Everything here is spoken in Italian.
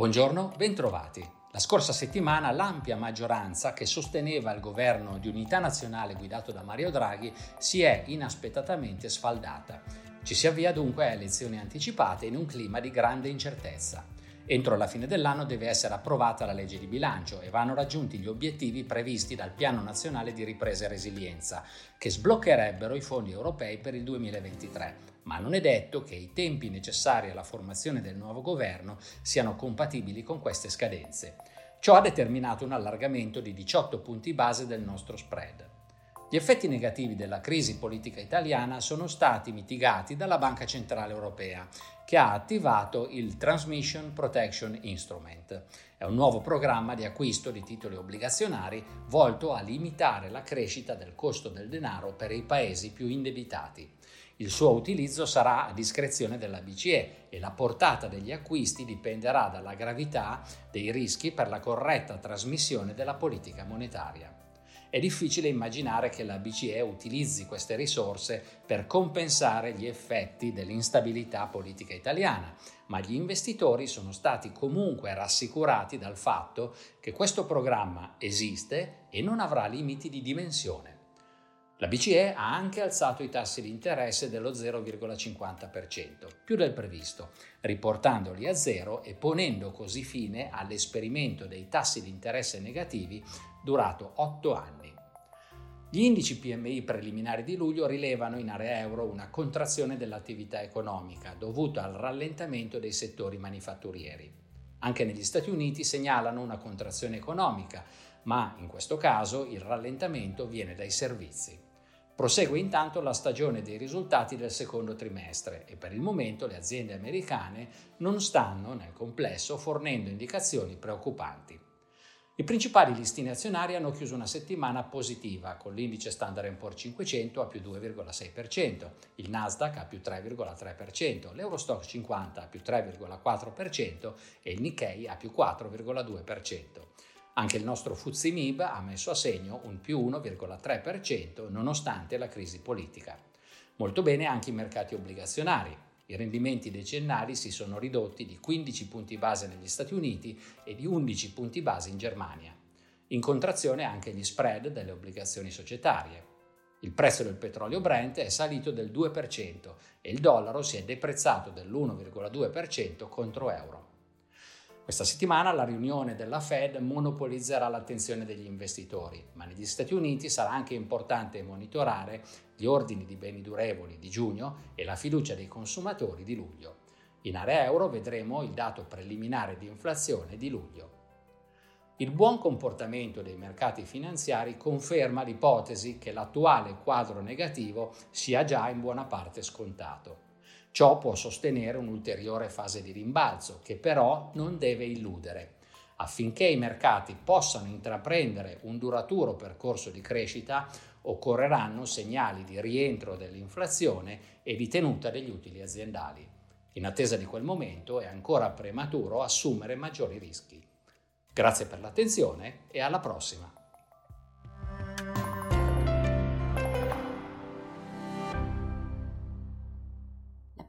Buongiorno, bentrovati. La scorsa settimana l'ampia maggioranza che sosteneva il governo di unità nazionale guidato da Mario Draghi si è inaspettatamente sfaldata. Ci si avvia dunque a elezioni anticipate in un clima di grande incertezza. Entro la fine dell'anno deve essere approvata la legge di bilancio e vanno raggiunti gli obiettivi previsti dal Piano Nazionale di Ripresa e Resilienza, che sbloccherebbero i fondi europei per il 2023. Ma non è detto che i tempi necessari alla formazione del nuovo governo siano compatibili con queste scadenze. Ciò ha determinato un allargamento di 18 punti base del nostro spread. Gli effetti negativi della crisi politica italiana sono stati mitigati dalla Banca Centrale Europea, che ha attivato il Transmission Protection Instrument. È un nuovo programma di acquisto di titoli obbligazionari volto a limitare la crescita del costo del denaro per i paesi più indebitati. Il suo utilizzo sarà a discrezione della BCE e la portata degli acquisti dipenderà dalla gravità dei rischi per la corretta trasmissione della politica monetaria. È difficile immaginare che la BCE utilizzi queste risorse per compensare gli effetti dell'instabilità politica italiana, ma gli investitori sono stati comunque rassicurati dal fatto che questo programma esiste e non avrà limiti di dimensione. La BCE ha anche alzato i tassi di interesse dello 0,50%, più del previsto, riportandoli a zero e ponendo così fine all'esperimento dei tassi di interesse negativi durato 8 anni. Gli indici PMI preliminari di luglio rilevano in area euro una contrazione dell'attività economica dovuta al rallentamento dei settori manifatturieri. Anche negli Stati Uniti segnalano una contrazione economica, ma in questo caso il rallentamento viene dai servizi. Prosegue intanto la stagione dei risultati del secondo trimestre e per il momento le aziende americane non stanno nel complesso fornendo indicazioni preoccupanti. I principali listini azionari hanno chiuso una settimana positiva, con l'indice Standard Poor's 500 a più 2,6%, il Nasdaq a più 3,3%, l'Eurostock 50 a più 3,4% e il Nikkei a più 4,2%. Anche il nostro FTSE MIB ha messo a segno un più 1,3% nonostante la crisi politica. Molto bene anche i mercati obbligazionari, i rendimenti decennali si sono ridotti di 15 punti base negli Stati Uniti e di 11 punti base in Germania. In contrazione anche gli spread delle obbligazioni societarie. Il prezzo del petrolio Brent è salito del 2% e il dollaro si è deprezzato dell'1,2% contro euro. Questa settimana la riunione della Fed monopolizzerà l'attenzione degli investitori, ma negli Stati Uniti sarà anche importante monitorare gli ordini di beni durevoli di giugno e la fiducia dei consumatori di luglio. In area euro vedremo il dato preliminare di inflazione di luglio. Il buon comportamento dei mercati finanziari conferma l'ipotesi che l'attuale quadro negativo sia già in buona parte scontato. Ciò può sostenere un'ulteriore fase di rimbalzo, che però non deve illudere. Affinché i mercati possano intraprendere un duraturo percorso di crescita, occorreranno segnali di rientro dell'inflazione e di tenuta degli utili aziendali. In attesa di quel momento è ancora prematuro assumere maggiori rischi. Grazie per l'attenzione e alla prossima!